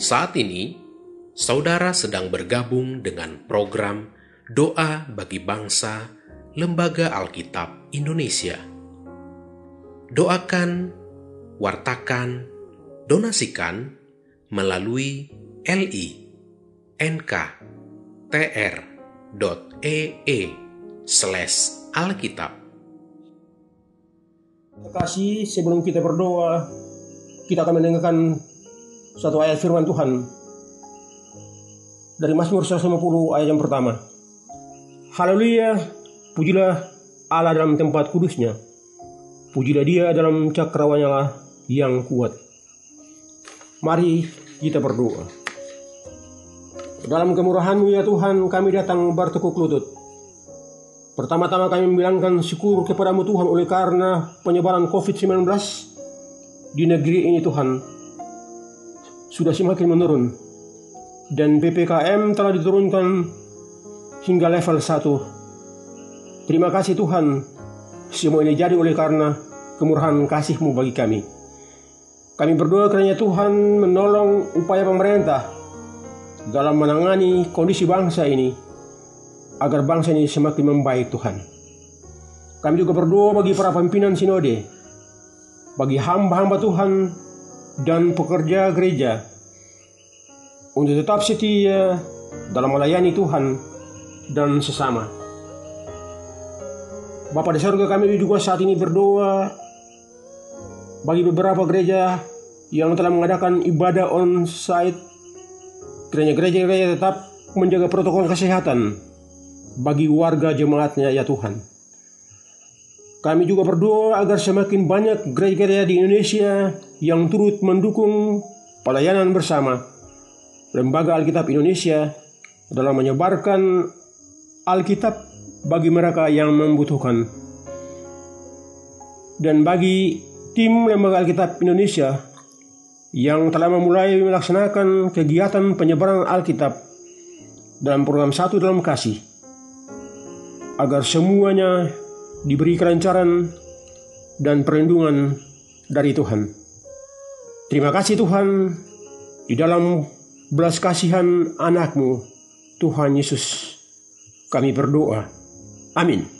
Saat ini, saudara sedang bergabung dengan program Doa bagi Bangsa Lembaga Alkitab Indonesia. Doakan, wartakan, donasikan melalui li nk.tr.ee slash alkitab. Kasih sebelum kita berdoa, kita akan mendengarkan satu ayat firman Tuhan dari Mazmur 150 ayat yang pertama. Haleluya, pujilah Allah dalam tempat kudusnya. Pujilah dia dalam cakrawanya yang kuat. Mari kita berdoa. Dalam kemurahanmu ya Tuhan kami datang bertekuk lutut. Pertama-tama kami membilangkan syukur kepadamu Tuhan oleh karena penyebaran COVID-19 di negeri ini Tuhan sudah semakin menurun dan PPKM telah diturunkan hingga level 1. Terima kasih Tuhan, semua ini jadi oleh karena kemurahan kasih-Mu bagi kami. Kami berdoa kiranya Tuhan menolong upaya pemerintah dalam menangani kondisi bangsa ini agar bangsa ini semakin membaik Tuhan. Kami juga berdoa bagi para pimpinan sinode, bagi hamba-hamba Tuhan dan pekerja gereja untuk tetap setia dalam melayani Tuhan dan sesama. Bapak di surga kami juga saat ini berdoa bagi beberapa gereja yang telah mengadakan ibadah on-site. Kiranya gereja-gereja tetap menjaga protokol kesehatan bagi warga jemaatnya ya Tuhan. Kami juga berdoa agar semakin banyak gereja-gereja di Indonesia yang turut mendukung pelayanan bersama Lembaga Alkitab Indonesia dalam menyebarkan Alkitab bagi mereka yang membutuhkan. Dan bagi tim Lembaga Alkitab Indonesia yang telah memulai melaksanakan kegiatan penyebaran Alkitab dalam program satu dalam kasih agar semuanya diberi kelancaran dan perlindungan dari Tuhan. Terima kasih Tuhan di dalam belas kasihan anakmu Tuhan Yesus kami berdoa. Amin.